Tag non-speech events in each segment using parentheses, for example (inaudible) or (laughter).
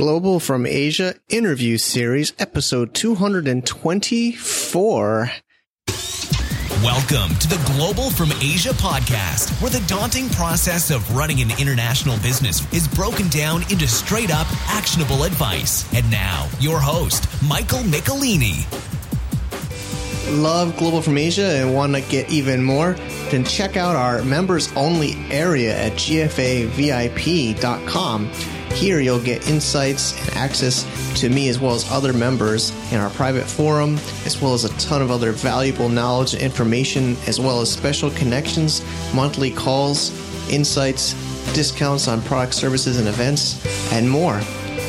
Global from Asia interview series, episode 224. Welcome to the Global from Asia podcast, where the daunting process of running an international business is broken down into straight up, actionable advice. And now, your host, Michael Michelini. Love Global from Asia and want to get even more? Then check out our members only area at gfavip.com. Here you'll get insights and access to me as well as other members in our private forum, as well as a ton of other valuable knowledge and information, as well as special connections, monthly calls, insights, discounts on product services and events, and more.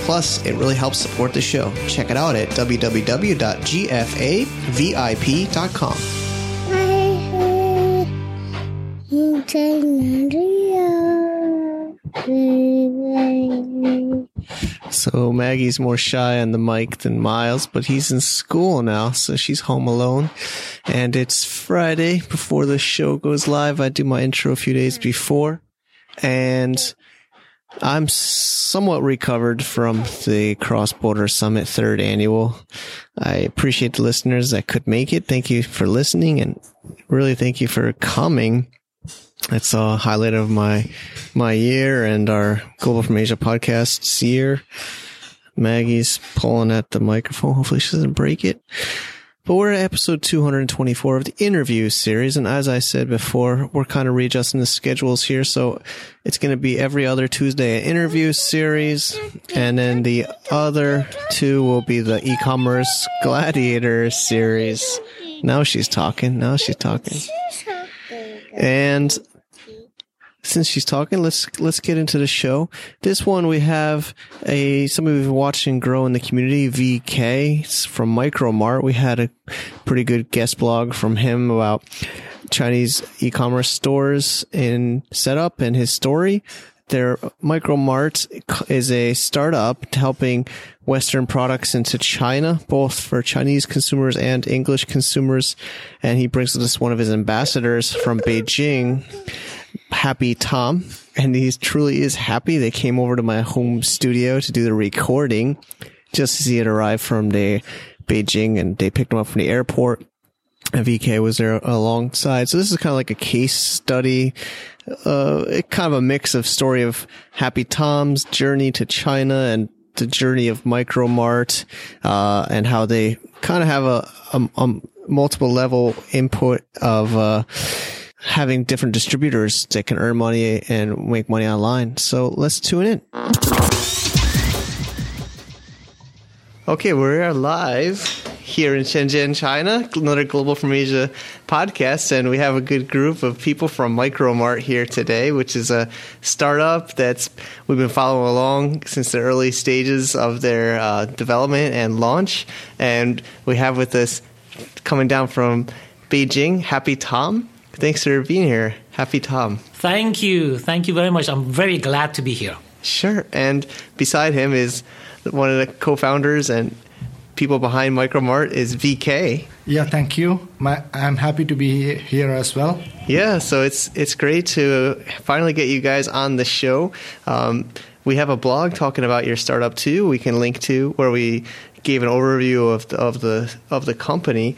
Plus, it really helps support the show. Check it out at www.gfavip.com. So Maggie's more shy on the mic than Miles, but he's in school now, so she's home alone. And it's Friday before the show goes live. I do my intro a few days before. And I'm somewhat recovered from the Cross Border Summit third annual. I appreciate the listeners that could make it. Thank you for listening and really thank you for coming. It's a highlight of my my year and our Global from Asia podcast's year. Maggie's pulling at the microphone. Hopefully she doesn't break it. But we're at episode 224 of the interview series. And as I said before, we're kind of readjusting the schedules here. So it's going to be every other Tuesday an interview series. And then the other two will be the e-commerce gladiator series. Now she's talking. Now she's talking. And since she's talking, let's let's get into the show. This one we have a somebody we've watched and grow in the community, VK it's from Micromart. We had a pretty good guest blog from him about Chinese e-commerce stores in setup and his story. Their Micromart is a startup helping Western products into China, both for Chinese consumers and English consumers. And he brings with us one of his ambassadors from Beijing happy Tom, and he truly is happy. They came over to my home studio to do the recording just as he had arrived from the Beijing and they picked him up from the airport. VK was there alongside. So this is kind of like a case study, uh, kind of a mix of story of Happy Tom's journey to China and the journey of Micromart, uh, and how they kind of have a, a, a multiple level input of, uh, having different distributors that can earn money and make money online. So let's tune in. Okay, we're live here in Shenzhen, China, another Global from Asia podcast, and we have a good group of people from Micromart here today, which is a startup that's we've been following along since the early stages of their uh, development and launch. And we have with us coming down from Beijing, Happy Tom. Thanks for being here. Happy Tom. Thank you. Thank you very much. I'm very glad to be here. Sure. And beside him is one of the co founders and people behind Micromart is VK. Yeah, thank you. My, I'm happy to be here as well. Yeah, so it's it's great to finally get you guys on the show. Um, we have a blog talking about your startup too. We can link to where we gave an overview of the, of the of the company.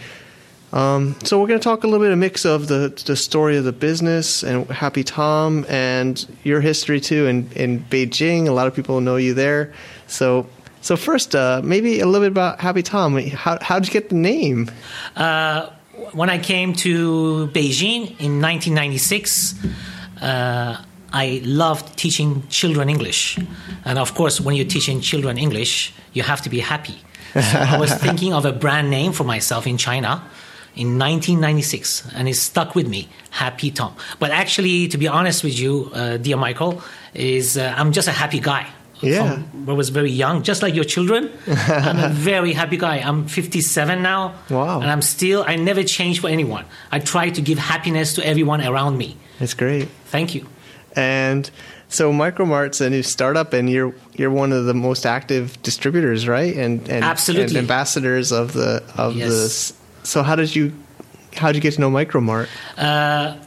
Um, so we're going to talk a little bit of a mix of the the story of the business and Happy Tom and your history too in, in Beijing. A lot of people know you there. So so first, uh, maybe a little bit about Happy Tom. How how did you get the name? Uh, when I came to Beijing in 1996. Uh, I loved teaching children English. And of course, when you're teaching children English, you have to be happy. So I was (laughs) thinking of a brand name for myself in China in 1996, and it stuck with me, Happy Tom. But actually, to be honest with you, uh, dear Michael, is uh, I'm just a happy guy. Yeah. From, I was very young, just like your children. (laughs) I'm a very happy guy. I'm 57 now. Wow. And I'm still, I never change for anyone. I try to give happiness to everyone around me. That's great. Thank you. And so Micromart's a new startup, and you're you're one of the most active distributors, right? And and, Absolutely. and ambassadors of the of Yes. the. So how did you how did you get to know Micromart? Uh,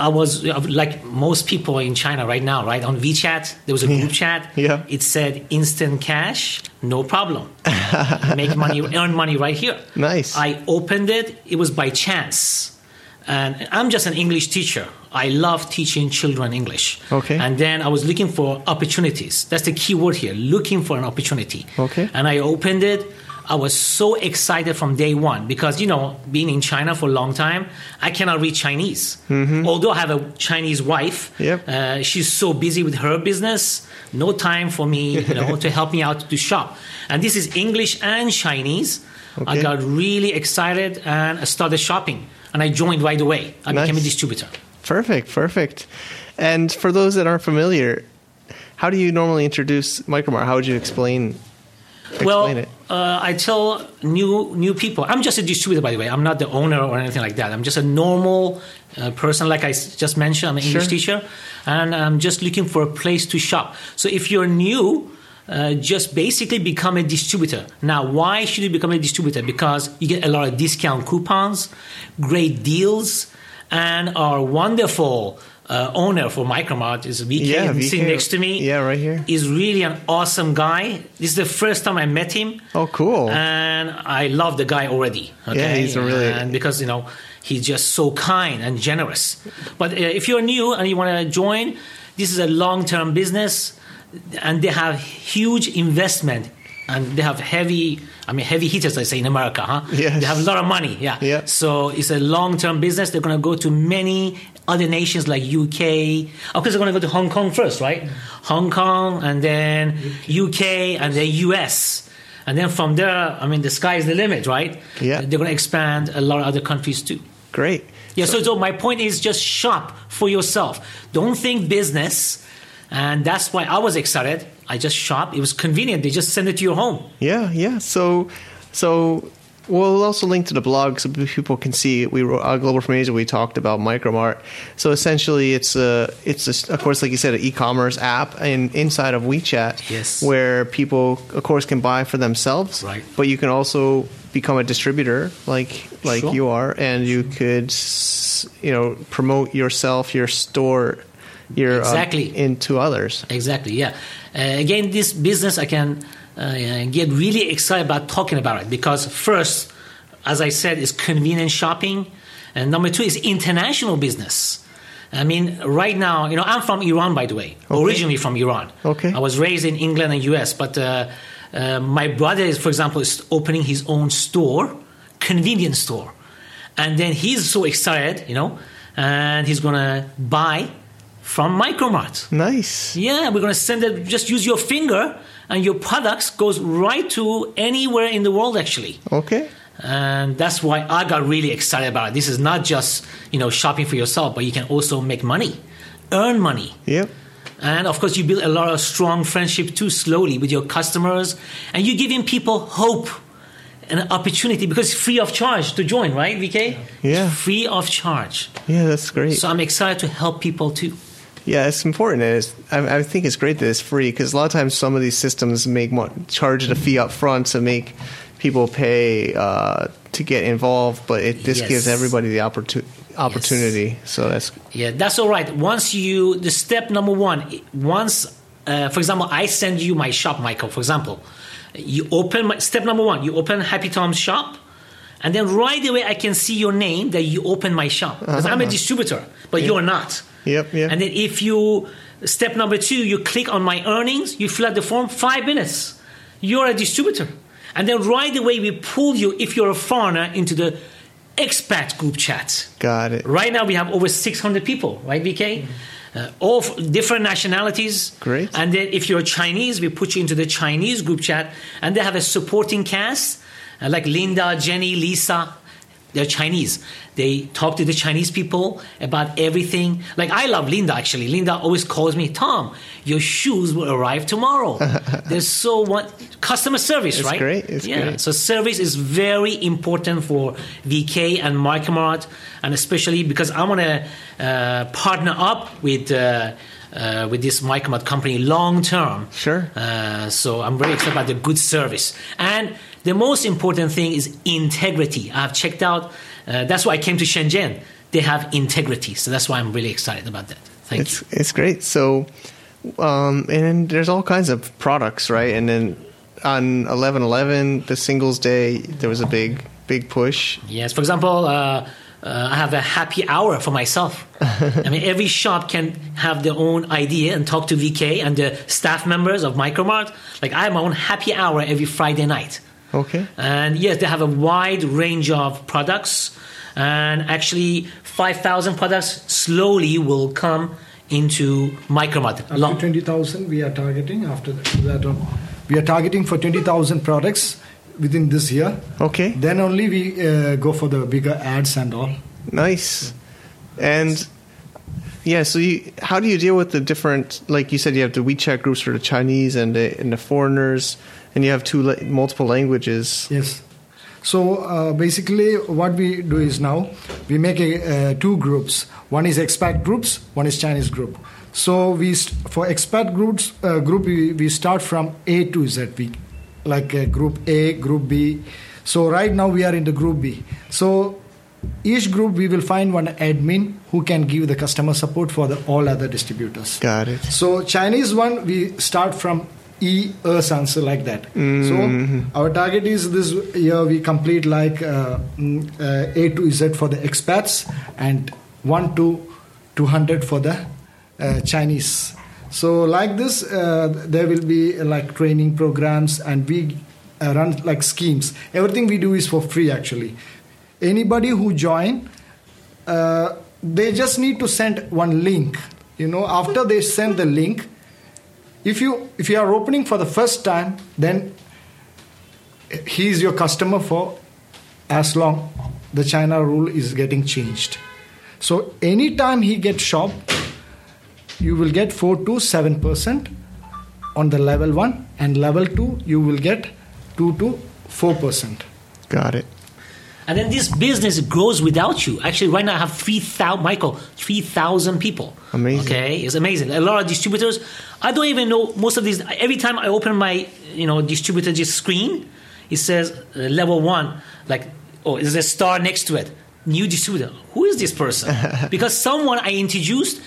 I was like most people in China right now, right? On WeChat, there was a group chat. Yeah. It said instant cash, no problem. (laughs) Make money, earn money right here. Nice. I opened it, it was by chance. And I'm just an English teacher. I love teaching children English. Okay. And then I was looking for opportunities. That's the key word here looking for an opportunity. Okay. And I opened it. I was so excited from day one because, you know, being in China for a long time, I cannot read Chinese. Although I have a Chinese wife, Mm-hmm. Yep. uh, she's so busy with her business, no time for me, you know, (laughs) to help me out to shop. And this is English and Chinese. I got really excited and I started shopping. And I joined right away. I became a distributor. Perfect, perfect. And for those that aren't familiar, how do you normally introduce Micromart? How would you explain explain well, it? Uh, I tell new new people. I'm just a distributor, by the way. I'm not the owner or anything like that. I'm just a normal uh, person, like I just mentioned. I'm an English Sure. teacher, and I'm just looking for a place to shop. So if you're new. Uh, just basically become a distributor. Now, why should you become a distributor? Because you get a lot of discount coupons, great deals, and our wonderful uh, owner for Micromart is VK Yeah, sitting next to me. Yeah, right here. Is really an awesome guy. This is the first time I met him. Oh, cool. And I love the guy already. Okay? Yeah, he's a really- and because you know he's just so kind and generous. But uh, if you're new and you want to join, this is a long-term business, and they have huge investment. And they have heavy, I mean, heavy hitters, I say in America, huh? Yes. They have a lot of money, yeah. Yeah. So it's a long-term business. They're going to go to many other nations like UK. Of course, they're going to go to Hong Kong first, right? Hong Kong, and then UK, and then US. And then from there, I mean, the sky is the limit, right? Yeah. They're going to expand a lot of other countries too. Great. Yeah, so, so my point is just shop for yourself. Don't think business. And that's why I was excited. I just shop. It was convenient. They just send it to your home. Yeah, yeah. So, so we'll also link to the blog so people can see. We wrote uh, Global from Asia. We talked about Micromart. So essentially, it's a it's a, of course, like you said, an e-commerce app and inside of WeChat. Yes. Where people, of course, can buy for themselves. Right. But you can also become a distributor, like like Sure. you are, and you could, you know, promote yourself, your store, your um, Exactly. into others. Exactly. Yeah. Uh, again, this business I can uh, get really excited about talking about it because first, as I said, is convenient shopping, and number two is international business. I mean, right now, you know, I'm from Iran, by the way, originally from Iran. Okay. I was raised in England and U.S., but uh, uh, my brother, is, for example, is opening his own store, convenience store, and then he's so excited, you know, and he's gonna buy from Micromart. Nice. Yeah, we're going to send it. Just use your finger, and your products goes right to anywhere in the world, actually. Okay. And that's why I got really excited about it. This is not just you know shopping for yourself, but you can also make money, earn money, Yep. and of course you build a lot of strong friendship too slowly with your customers, and you're giving people hope and opportunity because it's free of charge to join, right, VK? Yeah. It's free of charge. Yeah, that's great. So I'm excited to help people too. Yeah, it's important. And it's, I, I think it's great that it's free because a lot of times some of these systems make mo- charge the fee up front to make people pay uh, to get involved, but it this Yes. gives everybody the opportu- opportunity. So that's Yeah, that's all right. Once you, the step number one, once, uh, for example, I send you my shop, Michael, for example, you open, my, step number one, you open Happy Tom's shop, and then right away I can see your name that you open my shop. Because I'm a distributor, but you're not. Yep, yep. And then if you, step number two, you click on my earnings, you fill out the form, five minutes. You're a distributor. And then right away we pull you, if you're a foreigner, into the expat group chat. got it. Right now, we have over 600 people, right, VK? Uh, all f- different nationalities. Great. And then if you're Chinese, we put you into the Chinese group chat, and they have a supporting cast uh, like Linda, Jenny, Lisa. They're Chinese. They talk to the Chinese people about everything. Like I love Linda actually. Linda always calls me, Tom, your shoes will arrive tomorrow. (laughs) They're so what customer service, It's right? great. It's yeah. great. So service is very important for VK and Micromart, and especially because I want to uh, partner up with uh, uh, with this Micromart company long term. Sure. Uh, so I'm very excited about the good service, and the most important thing is integrity. I've checked out. Uh, that's why I came to Shenzhen they have integrity. So that's why I'm really excited about that. Thank it's you. it's great. So, um, and there's all kinds of products, right? And then on 11/11, the Singles Day, there was a big big push. Yes, for example, uh, uh, I have a happy hour for myself. (laughs) I mean, every shop can have their own idea and talk to VK and the staff members of Micromart. Like I have my own happy hour every Friday night. Okay. And yes, they have a wide range of products. And actually, 5,000 products slowly will come into Micromart. Up Long- to 20,000 we are targeting after that. We are targeting for 20,000 products within this year. Okay. Then only we uh, go for the bigger ads and all. Nice. And yeah, so you, how do you deal with the different? Like you said, you have the WeChat groups for the Chinese and the and the foreigners, and you have two la- multiple languages. Yes. So uh, basically, what we do is now we make a, uh, two groups. One is expat groups, one is Chinese group. So we st- for expat groups uh, group we, we start from A to Z. We like uh, group A, group B. So right now we are in the group B. So each group we will find one admin who can give the customer support for the all other distributors. Got it. So Chinese one we start from E a answer like that. So our target is this year we complete like uh, mm, uh, A to Z for the expats and one to 200 for the uh, Chinese. So like this, uh, there will be like training programs and we uh, run like schemes. Everything we do is for free actually. Anybody who join, uh, they just need to send one link. You know, after they send the link, if you if you are opening for the first time, then he is your customer for as long the China rule is getting changed. So anytime he gets shop, you will get four to seven percent on the level one, and level two you will get two to four percent. Got it. And then this business grows without you. Actually, right now I have 3,000, Michael, 3,000 people. Amazing. Okay, it's amazing. A lot of distributors. I don't even know most of these. Every time I open my, you know, distributor just screen, it says uh, level one, like, oh, there's a star next to it. New distributor. Who is this person? (laughs) because someone I introduced,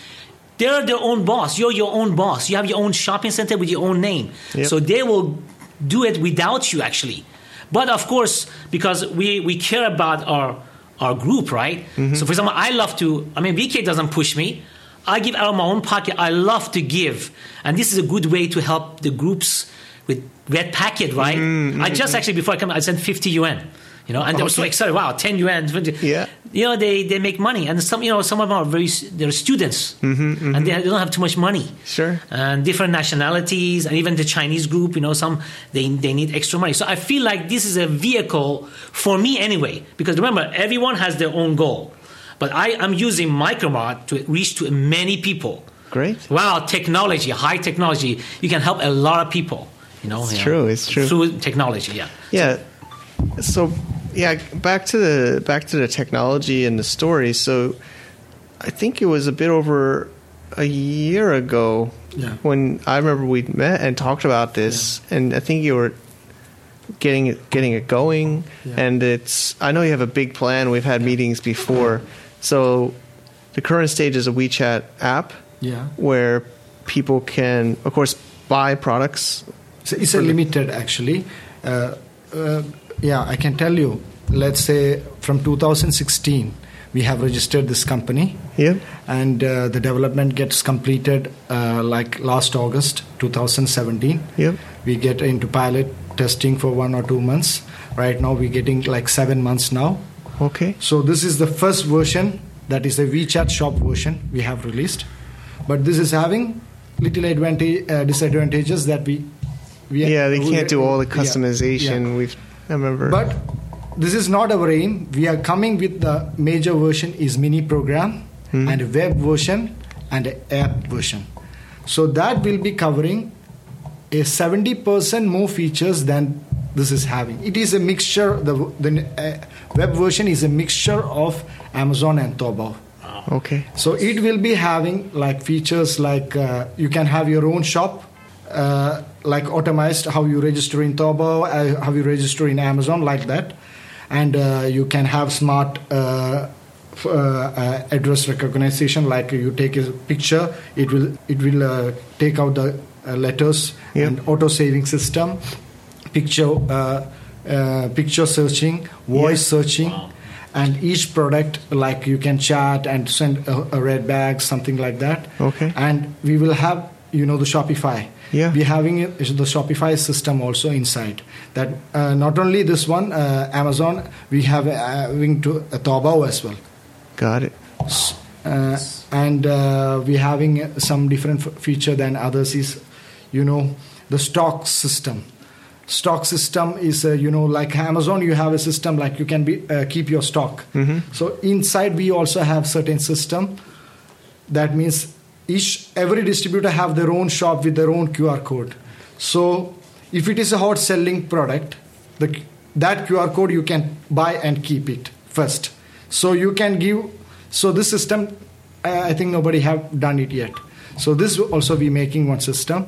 they're their own boss. You're your own boss. You have your own shopping center with your own name. Yep. So they will do it without you, actually. But of course, because we, we care about our our group, right? Mm-hmm. So, for example, I love to. I mean, VK doesn't push me. I give out of my own pocket. I love to give, and this is a good way to help the groups with red packet, right? Mm-hmm. I just mm-hmm. actually before I come, I sent 50 yuan. You know, and they were so Okay. excited. Wow, 10 yuan. 20. Yeah. You know, they, they make money, and some you know some of them are very they're students, mm-hmm, mm-hmm. and they, they don't have too much money Sure. and different nationalities and even the chinese group you know some they, they need extra money so i feel like this is a vehicle for me anyway because remember everyone has their own goal but i am using micromart to reach to many people Great. wow technology high technology you can help a lot of people you know It's you know, true, it's true. through technology yeah Yeah. So yeah, back to the back to the technology and the story. So I think it was a bit over a year ago Yeah. when I remember we met and talked about this, and I think you were getting it getting it going. Yeah. And it's I know you have a big plan. We've had meetings before, so the current stage is a WeChat app Yeah. where people can, of course, buy products. So it's a limited actually. Uh, uh, yeah, I can tell you. Let's say from 2016, we have registered this company, Yep. and uh, the development gets completed uh, like last August 2017. Yep. We get into pilot testing for one or two months. Right now, we're getting like seven months now. Okay. So this is the first version that is the WeChat shop version we have released, but this is having little advantage uh, disadvantages that we. we Yeah, they can't do all the Yeah, customization. yeah. We've I remember. But this is not our aim. We are coming with the major version is mini program and a web version and an app version. So that will be covering a 70% more features than this is having. It is a mixture. The, the uh, web version is a mixture of Amazon and Taobao. okay. So it will be having like features like uh, you can have your own shop, uh, like automized how you register in Taobao, uh, how you register in Amazon, like that, and uh, you can have smart uh, uh, uh, address recognition. Like you take a picture, it will it will uh, take out the uh, letters Yep. and auto saving system, picture uh, uh, picture searching, voice searching. And each product, like you can chat and send a, a red bag, something like that. Okay. And we will have, you know, the Shopify. Yeah. We're having the Shopify system also inside. That uh, not only this one, uh, Amazon, we have uh, having to uh, Taobao as well. Got it. Uh, and uh, we're having some different f- feature than others is, you know, the stock system. Stock system is, uh, you know, like Amazon, you have a system like you can be uh, keep your stock. So inside we also have certain system. That means each every distributor have their own shop with their own QR code. So if it is a hot selling product, the, that QR code you can buy and keep it first. So you can give. So this system, uh, I think nobody have done it yet. So this will also be making one system,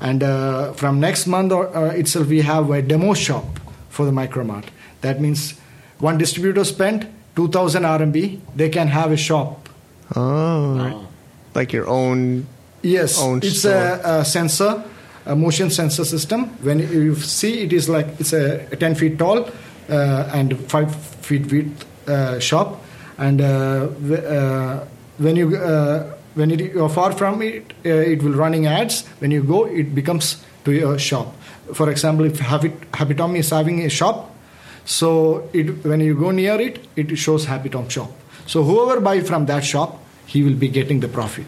and uh, from next month or uh, itself we have a demo shop for the Micromart. That means one distributor spent 2,000 RMB, they can have a shop Oh, Oh. Like your own. Yes, own it's a, a sensor, a motion sensor system. When you see, it is like it's a 10 feet tall uh, and 5 feet width uh, shop. And uh, uh, when you uh, when it, you're far from it, uh, it will running ads. When you go, it becomes to your shop. For example, if Happy, Happy is having a shop, so it, when you go near it, it shows Happy Tom shop. So whoever buy from that shop, he will be getting the profit.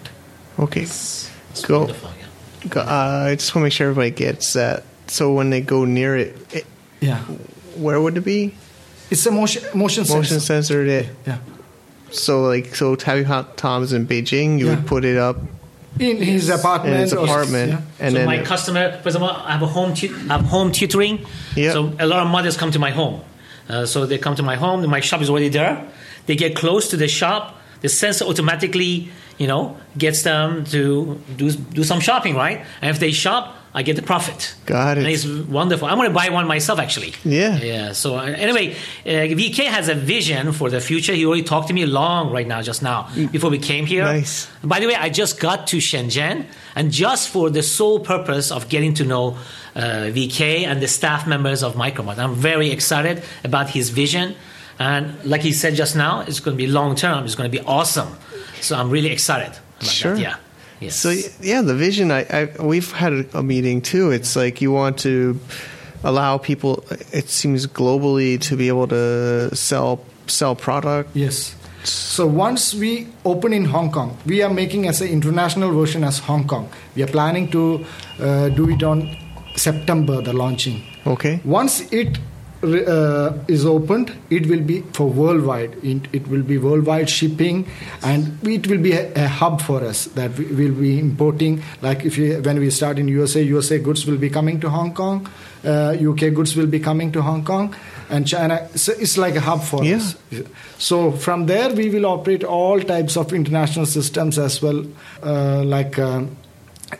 Okay. It's Go. wonderful, yeah. Go- Uh, I just want to make sure everybody gets that. So when they go near it, it Yeah. where would it be? It's a motion motion, sensor. Motion sensor. sensor. It. Yeah. So like, so Tabby Hot Tom's in Beijing, you Yeah. would put it up In his apartment. in his or- apartment, yeah. and so then my customer, for example, I have a home, tu- I have home tutoring. Yeah. So a lot of mothers come to my home. Uh, so they come to my home. My shop is already there. They get close to the shop. The sensor automatically, you know, gets them to do do some shopping, right? And if they shop, I get the profit. Got it. And it's wonderful. I'm going to buy one myself, actually. Yeah. Yeah. So uh, anyway, uh, VK has a vision for the future. He already talked to me long right now, just now, before we came here. Nice. By the way, I just got to Shenzhen, and just for the sole purpose of getting to know uh, VK and the staff members of Micromart. I'm very excited about his vision. And like he said just now, it's going to be long term. It's going to be awesome. So I'm really excited about Sure. that. Yeah. Yes. So yeah, the vision. I, I we've had a, a meeting too. It's like you want to allow people. It seems globally to be able to sell sell product. Yes. So once we open in Hong Kong, we are making as an international version as Hong Kong. We are planning to uh, do it on September, the launching. Okay. Once it uh, is opened, it will be for worldwide. It, it will be worldwide shipping, and it will be a, a hub for us that we will be importing. Like if you, when we start in USA, USA goods will be coming to Hong Kong, uh, UK goods will be coming to Hong Kong, and China. So it's like a hub for Yeah. us. So from there, we will operate all types of international systems as well, uh, like. um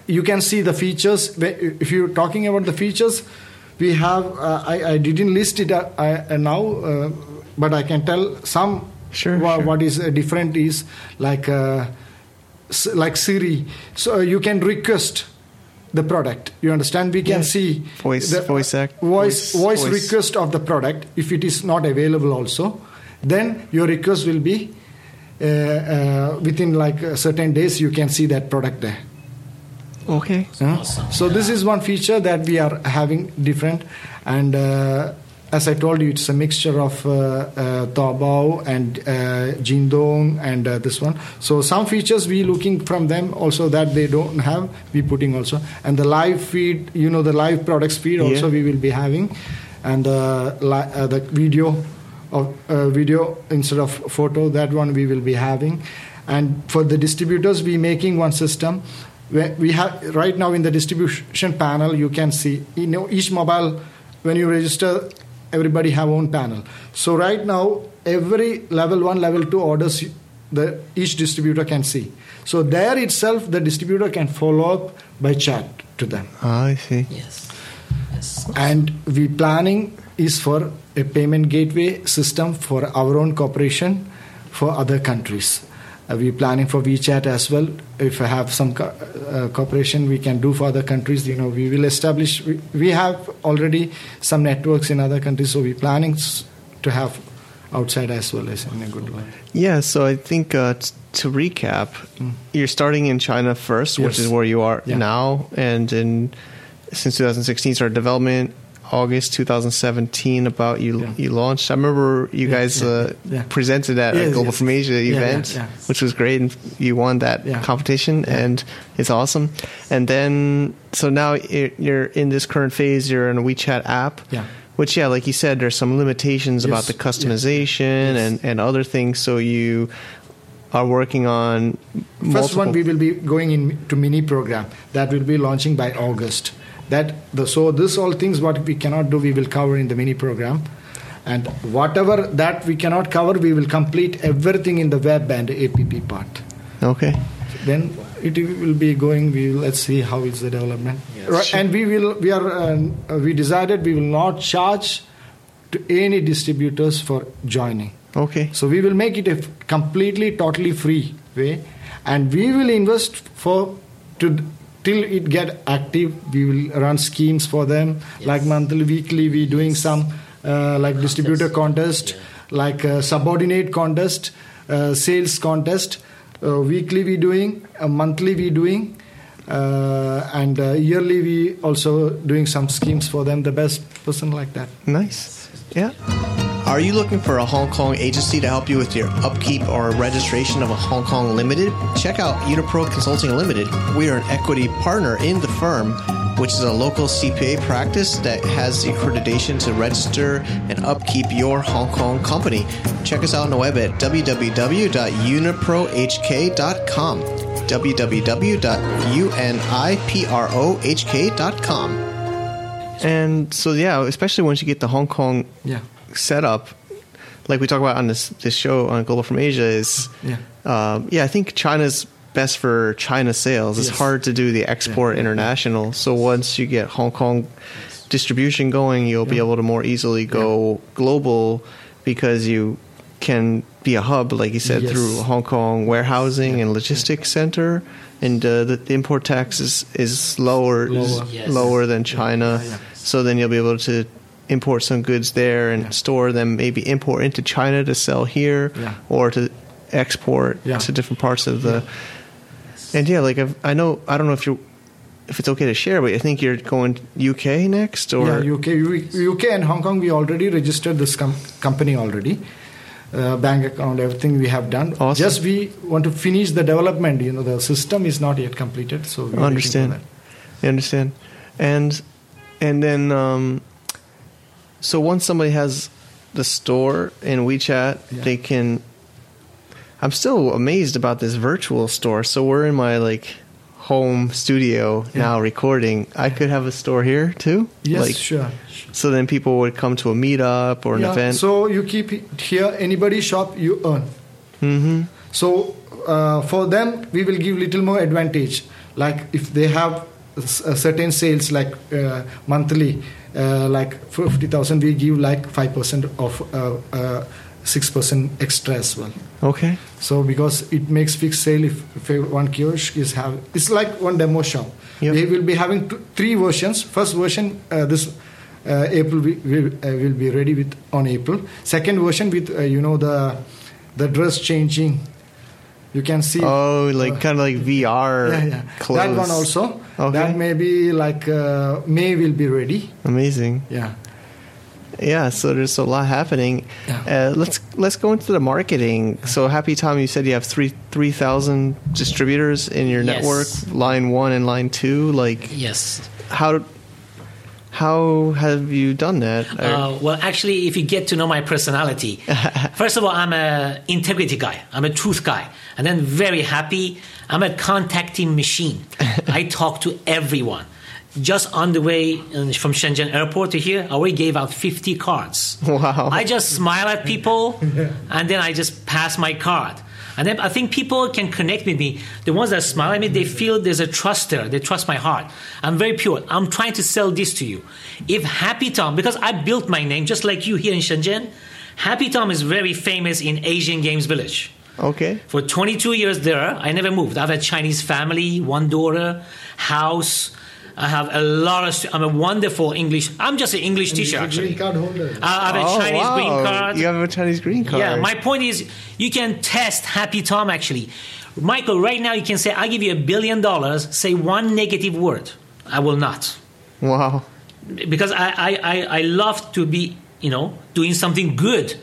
you can see the features if you're talking about the features we have uh, I, I didn't list it uh, I, uh, now uh, but i can tell some Sure, wha- sure. what is uh, different is like uh, like siri. So you can request the product. You understand? We can Yeah. see Voice- the, voice act- voice, voice- voice request of the product if it is not available also then your request will be uh, uh, within like certain days you can see that product there Okay. Huh? Awesome. So this is one feature that we are having different, and uh, as I told you, it's a mixture of uh, uh, Taobao and uh, Jingdong and uh, this one. So some features we looking from them also that they don't have, we putting also, and the live feed, you know, the live products feed also Yeah. we will be having, and uh, li- uh, the video of uh, video instead of photo that one we will be having and for the distributors we making one system we have right now in the distribution panel you can see you know each mobile when you register everybody have own panel so right now every level 1 level 2 orders the each distributor can see so there itself the distributor can follow up by chat to them Ah, I see. yes. Yes. and we planning is for a payment gateway system for our own corporation for other countries. We're planning for WeChat as well. If I have some co- uh, cooperation we can do for other countries, you know, we will establish. We, we have already some networks in other countries, so we're planning s- to have outside as well as in a good way. Yeah, so I think uh, t- to recap, you're starting in China first, which is where you are Yeah. now, and in since 2016 started development. August 2017, about you Yeah. you launched. I remember you Yeah, guys yeah, uh, yeah. presented at a Global yes. from Asia event, which was great, and you won that competition, and it's awesome. And then, so now you're in this current phase. You're in a WeChat app, Yeah. which yeah, like you said, there's some limitations about the yes, customization yes. and and other things. So you are working on First one we will be going into mini program that will be launching by August. That the so this all things what we cannot do we will cover in the mini program, and whatever that we cannot cover we will complete everything in the web and APP part. okay. Then it will be going. We will, let's see how is the development. right, and we will we are uh, we decided we will not charge to any distributors for joining. Okay. So we will make it a f- completely, totally free way, and we will invest for to till it get active. We will run schemes for them, like monthly, weekly. We doing some uh, like distributor contest, like uh, subordinate contest, uh, sales contest. Uh, weekly we doing, uh, monthly we doing. Uh, and uh, yearly we also doing some schemes for them the best person like that Nice. Yeah. Are you looking for a Hong Kong agency to help you with your upkeep or registration of a Hong Kong Limited? Check out Unipro Consulting Limited. We are an equity partner in the firm, which is a local CPA practice that has the accreditation to register and upkeep your Hong Kong company. Check us out on the web at www.uniprohk.com. www.uniprohk.com. And so, yeah, especially once you get the Hong Kong yeah setup, like we talk about on this this show on Global from Asia, is Yeah. um, yeah. I think China's best for China sales. It's Yes. hard to do the export Yeah. international. So once you get Hong Kong distribution going, you'll be able to more easily go global because you can be a hub, like you said, Yes. through Hong Kong warehousing and logistics center. And uh, the, the import tax is, is lower, is Lower. Yes. lower than China. Yeah, yeah. So then you'll be able to import some goods there and Yeah. store them, maybe import into China to sell here Yeah. or to export Yeah. to different parts of the. And yeah, like I've, I know, I don't know if you're. if it's okay to share, but I think you're going UK next, or yeah, UK, UK and Hong Kong, we already registered this com- company already. Uh, bank account, everything we have done. Awesome. Just we want to finish the development. You know, the system is not yet completed, so we understand. I understand, and and then um, so once somebody has the store in WeChat, Yeah. they can. I'm still amazed about this virtual store. So we're in my like home studio Yeah. now recording. I could have a store here too. Yes, like, sure. So then people would come to a meetup or an Yeah, event. So you keep here. Anybody shop, you earn. mm-hmm. So uh, for them, we will give little more advantage. Like if they have certain sales, like uh, monthly, uh, like fifty thousand, we give like five percent of uh, six percent extra as well. Okay. So because it makes fixed sale if, if one kiosk is have it's like one demo shop. Yep. We will be having two, three versions. First version uh, this uh, April we, we, uh, will be ready with on April. Second version with uh, you know the the dress changing. You can see. Oh, like uh, kind of like VR yeah, yeah. clothes. That one also. Okay. That may be like uh, May will be ready. Amazing. Yeah. Yeah, so there's a lot happening. Yeah. Uh, let's let's go into the marketing. So Happy Tom, you said you have three three thousand distributors in your Yes. network, line one and line two. Like Yes. how how have you done that? Uh, well, actually, if you get to know my personality, (laughs) first of all, I'm a integrity guy. I'm a truth guy, and then very happy. I'm a contacting machine. (laughs) I talk to everyone. Just on the way uh, from Shenzhen airport to here, I already gave out 50 cards. Wow. I just smile at people, (laughs) and then I just pass my card. And then I think people can connect with me. The ones that smile at me, they feel there's a trust there. They trust my heart. I'm very pure. I'm trying to sell this to you. If Happy Tom, because I built my name just like you here in Shenzhen, Happy Tom is very famous in Asian Games Village. Okay. For 22 years there, I never moved. I have a Chinese family, one daughter, house. I have a lot of. stu- I'm a wonderful English. I'm just an English He's teacher a actually. green card holder. I have a oh, Chinese wow. green card. You have a Chinese green card. Yeah, my point is you can test Happy Tom actually. Michael, right now you can say, I give you a billion dollars, say one negative word. I will not. Wow. Because I, I, I, I love to be, you know, doing something good.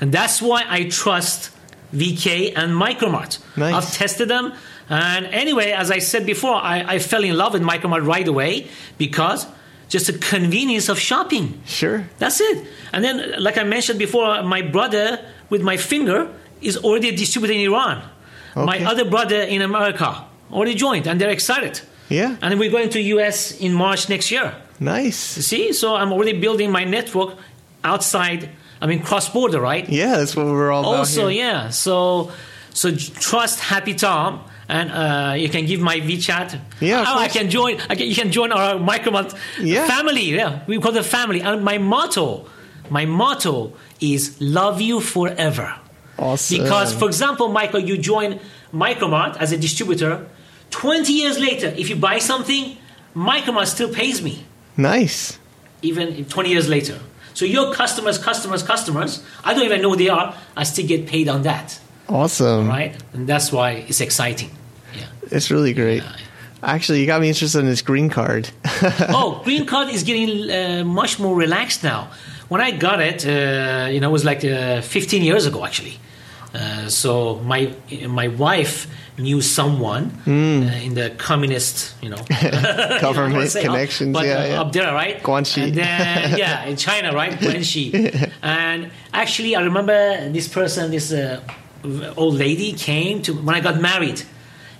And that's why I trust VK and Micromart. Nice. I've tested them. And anyway, as I said before, I, I fell in love with Micromart right away because just the convenience of shopping. Sure. That's it. And then, like I mentioned before, my brother with my finger is already a distributor in Iran. Okay. My other brother in America already joined, and they're excited. Yeah. And we're going to US in March next year. Nice. See, so I'm already building my network outside. I mean, cross border, right? Yeah, that's what we're all about. also, yeah. So, so trust Happy Tom, and uh, you can give my WeChat. Yeah, Oh, I can join. I can, you can join our Micromart Yeah. family. Yeah, we call it a family. And my motto, my motto is love you forever. Awesome. Because, for example, Michael, you join Micromart as a distributor. Twenty years later, if you buy something, Micromart still pays me nice. even 20 years later. So your customers, customers, customers, I don't even know who they are, I still get paid on that, Awesome. right? And that's why it's exciting. Yeah. It's really great. Actually, you got me interested in this green card. (laughs) oh, green card is getting uh, much more relaxed now. When I got it, uh, you know, it was like uh, 15 years ago actually. Uh, so my my wife knew someone uh, in the communist, you know, (laughs) (laughs) Government say, connections, but, yeah, uh, yeah. up there, right? Guanxi. And then, (laughs) yeah, in China, right? Guanxi. and actually, I remember this person, this uh, old lady, came to when I got married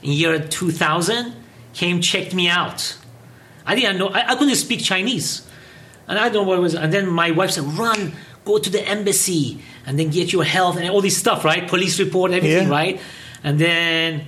in year 2000. Came checked me out. I didn't know. I, I couldn't speak Chinese, and I don't know what it was. And then my wife said, "Run, go to the embassy, and then get your health and all this stuff, right? Police report, everything, Yeah. right?" And then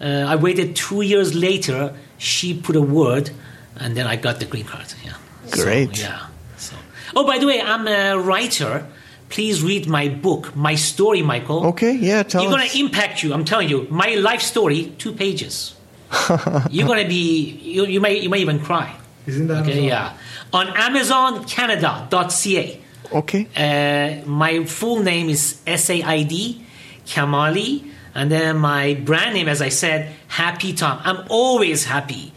uh, I waited two years later. She put a word, and then I got the green card. Yeah. So, Great. yeah. So. Oh, by the way, I'm a writer. Please read my book, my story, Michael. Okay, yeah, tell You're us. going to impact you. I'm telling you, my life story, two pages. (laughs) You're going to be, you, you may, you may even cry. Isn't that Okay, yeah. On AmazonCanada.ca. okay. Uh, my full name is S A I D Kamali, and then my brand name, as I said, Happy Tom. I'm always happy.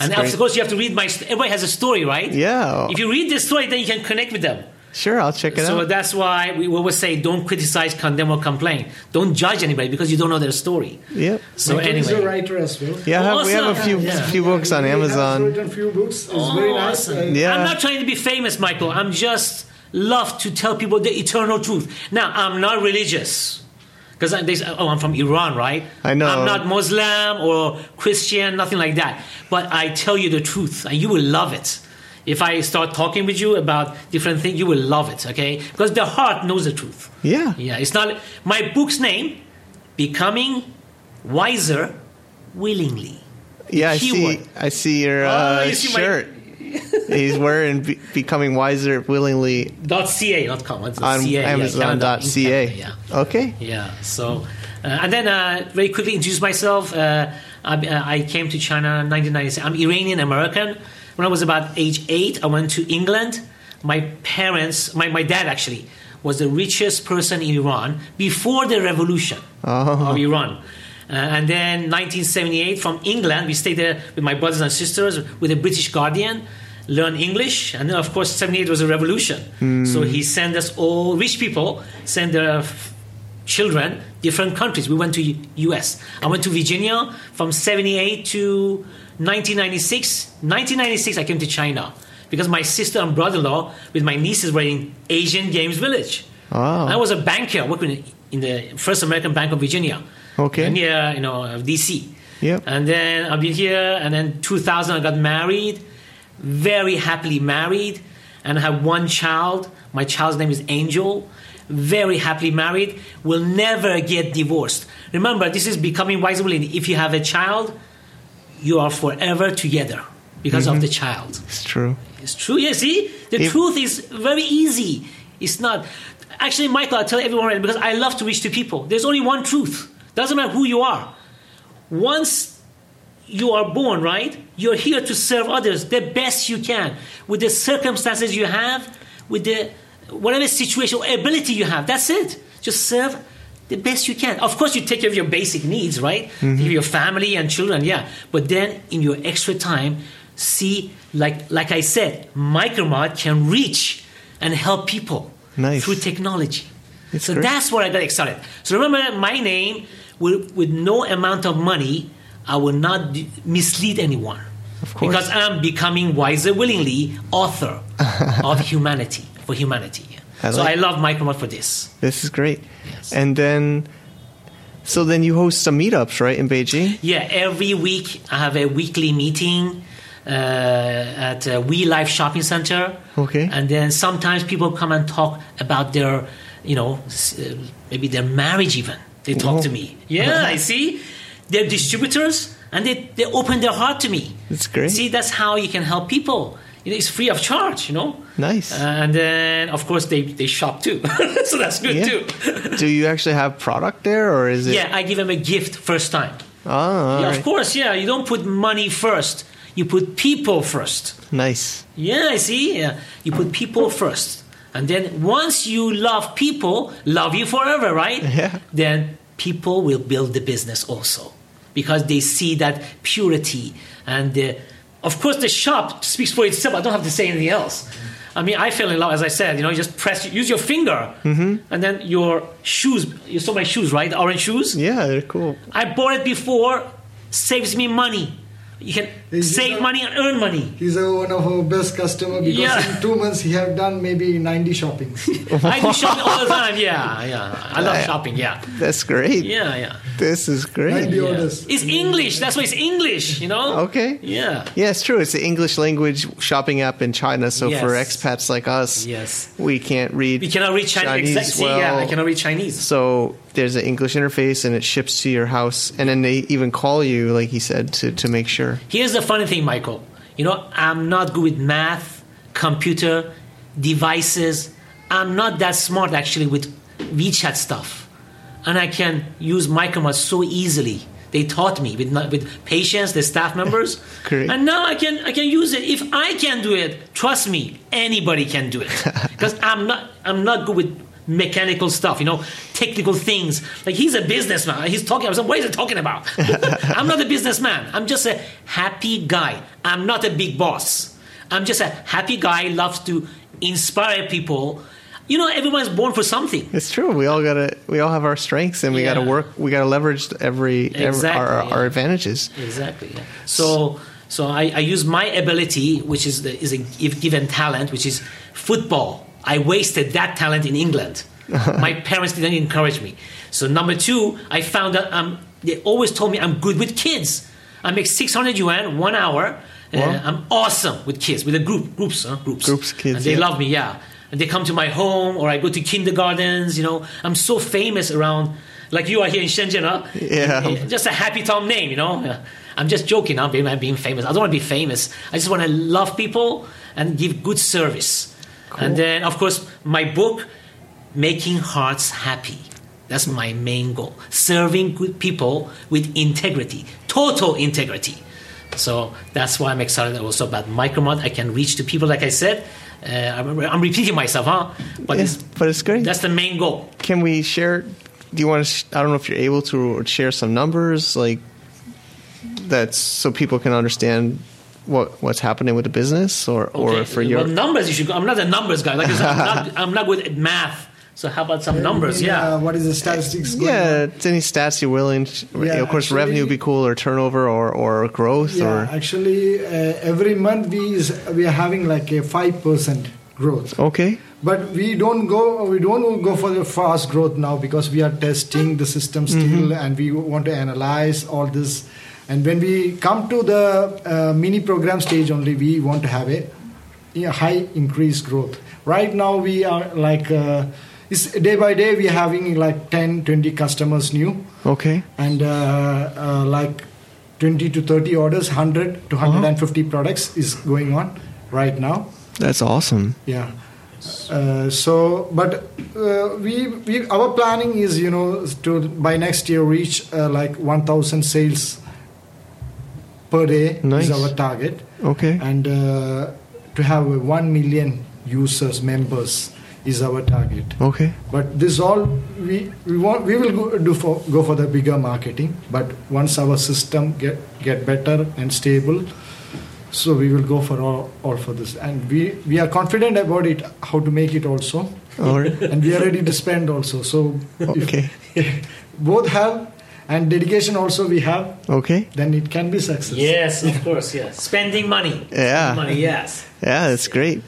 and great. of course, you have to read my. st- Everybody has a story, right? Yeah. If you read the story, then you can connect with them. Sure, I'll check it So out. So that's why we always say, don't criticize, condemn, or complain. Don't judge anybody because you don't know their story. Yeah. So Michael is a anyway, writer as well. Yeah, I have, we have a few Yeah. few books on He has Amazon. written few books. It's very nice. Awesome. Yeah. I'm not trying to be famous, Michael. I'm just love to tell people the eternal truth. Now, I'm not religious. Because they say, oh, I'm from Iran, right? I know. I'm not Muslim or Christian, nothing like that. But I tell you the truth, and you will love it. If I start talking with you about different things, you will love it, okay? Because the heart knows the truth. Yeah. Yeah, it's not. My book's name, Becoming Wiser Willingly. Yeah, I Keyword. see. I see your Oh, uh, you see my- shirt. (laughs) He's wearing be- becoming wiser willingly Dot .ca, not com. It's on CA, yeah, Amazon.ca. Canada, yeah. Okay. Yeah. So, uh, and then uh, very quickly introduce myself. Uh, I, uh, I came to China in 1996. I'm Iranian American. When I was about age eight, I went to England. My parents, my, my dad actually, was the richest person in Iran before the revolution Oh. of Iran. Uh, and then 1978, from England, we stayed there with my brothers and sisters with a British Guardian, learn English, and then of course 78 was a revolution. So he sent us all rich people send their f- children different countries. We went to U- U.S. I went to Virginia from 78 to 1996. 1996, I came to China because my sister and brother-in-law with my nieces were in Asian Games Village. Wow. I was a banker working in the First American Bank of Virginia. Okay. Near, you know, DC. Yep. And then I've been here, and then 2000 I got married, very happily married, and I have one child. My child's name is Angel. Very happily married. Will never get divorced. Remember, this is becoming wise woman. If you have a child, you are forever together because of mm-hmm. the child. It's true. It's true. Yeah, see, the If- truth is very easy. It's not. Actually, Michael, I tell everyone right because I love to reach to people. There's only one truth. Doesn't matter who you are. Once you are born, right? You're here to serve others the best you can with the circumstances you have, with the whatever situation or ability you have. That's it. Just serve the best you can. Of course, you take care of your basic needs, right? Of mm-hmm. your family and children, yeah. But then in your extra time, see, like like I said, Micromart can reach and help people Nice. through technology. It's so great. that's where I got excited. So remember, my name with, with no amount of money, I will not d- mislead anyone. Of course. Because I'm becoming wiser willingly, author (laughs) of humanity for humanity. I so like- I love Micromart for this. This is great. Yes. And then, so then you host some meetups, right, in Beijing? Yeah, every week I have a weekly meeting uh, at uh, We Life Shopping Center. Okay. And then sometimes people come and talk about their, you know, uh, maybe their marriage even. They talk to me. Oh. Yeah, uh-huh. I see. They're distributors and they, they open their heart to me. That's great. See, that's how you can help people. You know, it's free of charge, you know? Nice. And then, of course, they, they shop too. (laughs) so that's good Yeah. too. Do you actually have product there, or is it? yeah, I give them a gift first time. Oh, Yeah, right. Of course, yeah. You don't put money first. You put people first. Nice. Yeah, I see. Yeah. You put people first. And then once you love people, love you forever, right? Yeah. Then people will build the business also because they see that purity. And uh, of course, the shop speaks for itself. I don't have to say anything else. I mean, I fell in love, as I said, you know, you just press, use your finger, Mm-hmm. and then your shoes, you saw my shoes, right? The orange shoes? Yeah, they're cool. I bought it before, saves me money. You can Is it save a- money and earn money. He's a, one of our best customer because Yeah. in two months he have done maybe 90 shoppings. (laughs) I do shopping all the time. Yeah, yeah. I love Yeah. shopping. Yeah, That's great. yeah, yeah. This is great. 90 yeah. orders. It's English. That's why it's English. You know. Okay. Yeah. Yeah, it's true. It's the English language shopping app in China. So for expats like us, Yes. we can't read. We cannot read Chinese. Chinese exactly. yeah, I cannot read Chinese. So there's an English interface, and it ships to your house, and then they even call you, like he said, to to make sure. Here's the funny thing, Michael. You know, I'm not good with math, computer, devices. I'm not that smart actually with WeChat stuff, and I can use Micromart so easily. They taught me with with patients, the staff members, (laughs) and now I can I can use it. If I can do it, trust me, anybody can do it. (laughs) Because I'm not I'm not good with mechanical stuff, you know, technical things. Like he's a businessman. He's talking about what is he talking about? (laughs) I'm not a businessman. I'm just a happy guy. I'm not a big boss. I'm just a happy guy, loves to inspire people. You know, everyone's born for something. It's true. We all gotta. We all have our strengths, and we Yeah. gotta work. We gotta leverage every, every Exactly, our, yeah. our advantages. Exactly. Yeah. So, so I, I use my ability, which is the, is a given talent, which is football. I wasted that talent in England. (laughs) my parents didn't encourage me. So number two, I found that um, they always told me I'm good with kids. I make 600 yuan one hour. Uh, I'm awesome with kids, with the group, groups, huh? groups, Groups, kids, and they yeah. love me. Yeah, and they come to my home, or I go to kindergartens. You know, I'm so famous around. Like you are here in Shenzhen, huh? Yeah. just a happy Tom name, you know. Yeah. I'm just joking. I'm being, I'm being famous. I don't want to be famous. I just want to love people and give good service. And then, of course, my book, Making Hearts Happy. That's my main goal. Serving good people with integrity, total integrity. So that's why I'm excited also about Micromart. I can reach to people, like I said. Uh, I'm, I'm repeating myself, huh? But Yeah, it's, but it's great. that's the main goal. Can we share? Do you want to? Sh- I don't know if you're able to share some numbers, like that's so people can understand what what's happening with the business, or or for your. well, numbers, you should go. I'm not a numbers guy. Like I said, I'm not, (laughs) I'm not good at math. So how about some numbers? Uh, Yeah. what is the statistics going yeah, on? it's any stats you're willing. To, Yeah, of course, actually- revenue would be cool, or turnover, or or growth, Yeah, or actually, uh, every month we is, we are having like a five percent growth. okay. But we don't go we don't go for the fast growth now because we are testing the system still and we want to analyze all this. And when we come to the uh, mini program stage only, we want to have a, a high increased growth. Right now we are like uh, day by day we are having like 10 20 customers new Okay. and uh, uh, like 20 to 30 orders 100 to 150 products is going on right now That's awesome. yeah Uh, so, but uh, we, we our planning is you know to by next year reach uh, like 1,000 sales per day Nice. is our target, Okay. and uh, to have uh, 1 million users members is our target. Okay. But this all we we want we will go, do for go for the bigger marketing. But once our system get get better and stable, so we will go for all, all for this, and we we are confident about it how to make it also, All right. and we are ready to spend also. So if Okay. (laughs) both have and dedication also we have, Okay. then it can be success. Yes, of course, yes. Spending money. Yeah. Spending money, yes. Yeah, that's great.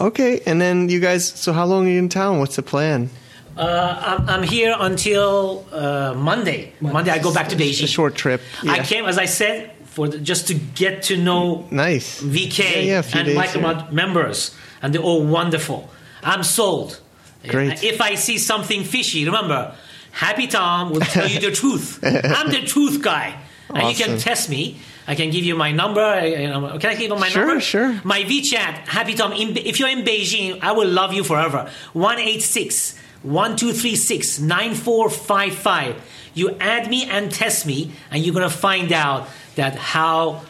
Okay, and then you guys. So how long are you in town? What's the plan? Uh, I'm, I'm here until uh, Monday. Monday, I go back to Beijing. It's a short trip. I came, as I said, for the, just to get to know Nice. VK Yeah, yeah, and days, Micromart members, and they're all wonderful. I'm sold. Great. If I see something fishy, remember, Happy Tom will tell you the (laughs) truth. I'm the truth guy, and you can test me. I can give you my number. I- I- Can I give you my Sure, number? sure. Sure. My WeChat, Happy Tom. In, if you're in Beijing, I will love you forever. 186 1236 9455. You add me and test me, and you're going to find out that how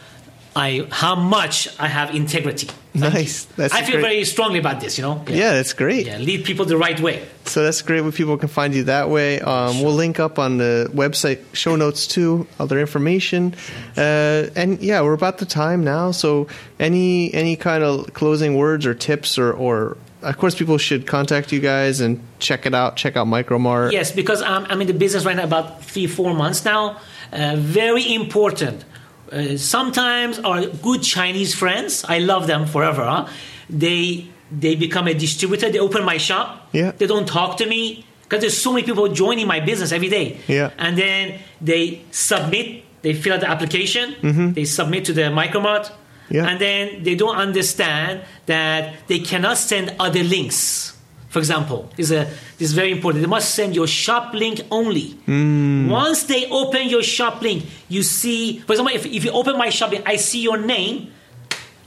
I how much I have integrity. Nice. That's I feel great. very strongly about this, you know? Yeah, that's great. Yeah, lead people the right way. So that's great when people can find you that way. Um, we'll link up on the website show notes too, other information. Uh, and yeah, we're about the time now. So any any kind of closing words or tips or, or of course people should contact you guys and check it out. Check out Micromart. Yes, because I'm, I'm in the business right now about three, four months now. Uh, very important. Uh, sometimes our good Chinese friends, I love them forever. Huh? They they become a distributor. They open my shop. Yeah. They don't talk to me because there's so many people joining my business every day. Yeah. And then they submit. They fill out the application. They submit to the Micromart. Mm-hmm. Yeah. And then they don't understand that they cannot send other links. For example, is a this is very important. They must send your shop link only. Hmm. Once they open your shop link, you see. For example, if, if you open my shop link, I see your name.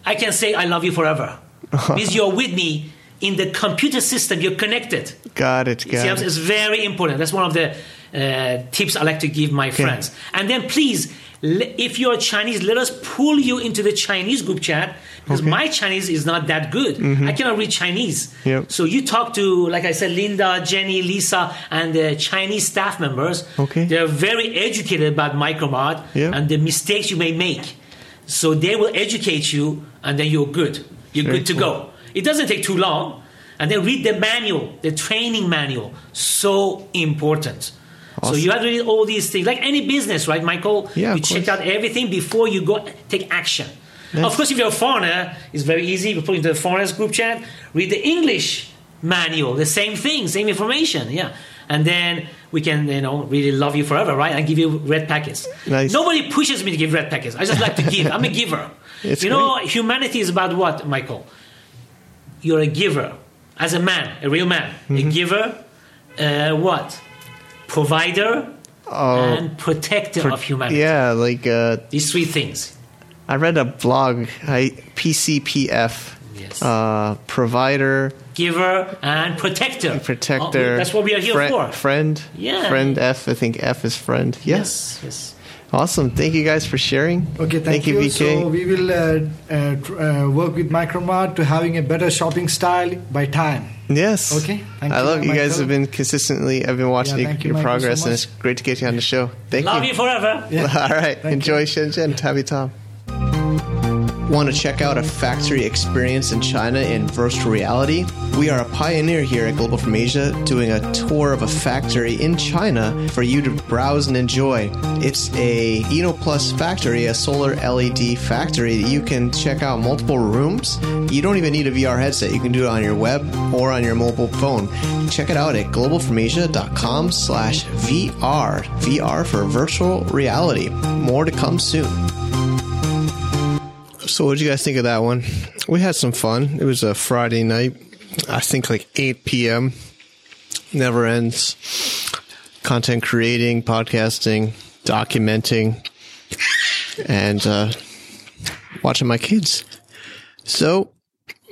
I can say I love you forever. (laughs) because you're with me in the computer system. You're connected. Got it. See, Got it. it's very important. That's one of the uh, tips I like to give my friends. And then please, le- if you're Chinese, let us pull you into the Chinese group chat because Okay. Mm-hmm. my Chinese is not that good. I cannot read Chinese. Yep. So you talk to, like I said, Linda, Jenny, Lisa, and the Chinese staff members. Okay. They're very educated about Micromart Yep. and the mistakes you may make. So they will educate you, and then you're good. You're Very good to cool. go. It doesn't take too long. And then read the manual, the training manual. So important. So you have to read all these things, like any business, right, Michael? Yeah, You check course. out everything before you go take action. That's- Of course, if you're a foreigner, it's very easy. You put into the foreigners group chat, read the English manual, the same thing, same information, yeah. And then we can, you know, really love you forever, right? And give you red packets. Nice. Nobody pushes me to give red packets. I just like to give. I'm a giver. (laughs) It's you know, humanity is about what, Michael? You're a giver. As a man, a real man, Mm-hmm. a giver, uh, what? Provider Oh, and protector of humanity. yeah, like uh, These three things. I read a blog, I, PCPF, Yes. uh, provider, Giver and protector. protector. Oh, that's what we are here for. Friend. Yeah. Friend F. I think F is friend. Yes. Yes. Yes. Awesome. Thank you guys for sharing. Okay, thank, you. VK. So we will uh, uh, tr- uh, work with Micromart to having a better shopping style by time. yes. Okay, thank I you, love you guys have been consistently. I've been watching Yeah, your, you, your Michael, so progress, and it's great to get you on the show. Thank Love you. Love you forever. Yeah. (laughs) All right. Thank Enjoy you. Shenzhen. Happy Tom. Want to check out a factory experience in China in virtual reality? We are a pioneer here at Global from Asia doing a tour of a factory in China for you to browse and enjoy. It's a Eno Plus factory, a solar LED factory that you can check out multiple rooms. You don't even need a VR headset. You can do it on your web or on your mobile phone. Check it out at globalfromasia.com slash VR. VR for virtual reality. More to come soon. So, what did you guys think of that one? We had some fun. It was a Friday night. I think like 8 p.m. Never ends. Content creating, podcasting, documenting, and uh, watching my kids. So,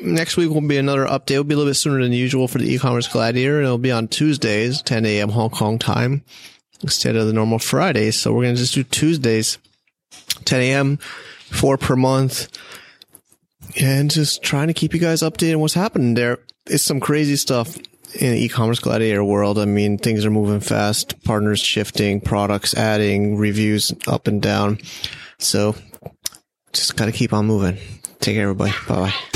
next week will be another update. It'll be a little bit sooner than usual for the e-commerce gladiator. and It'll be on Tuesdays, 10 a.m. Hong Kong time instead of the normal Fridays. So we're going to just do Tuesdays, 10 a.m., four per month and just trying to keep you guys updated on what's happening there. It's some crazy stuff in the e-commerce gladiator world. I mean, things are moving fast, partners shifting, products adding, reviews up and down. So just gotta keep on moving. Take care, everybody. Bye bye.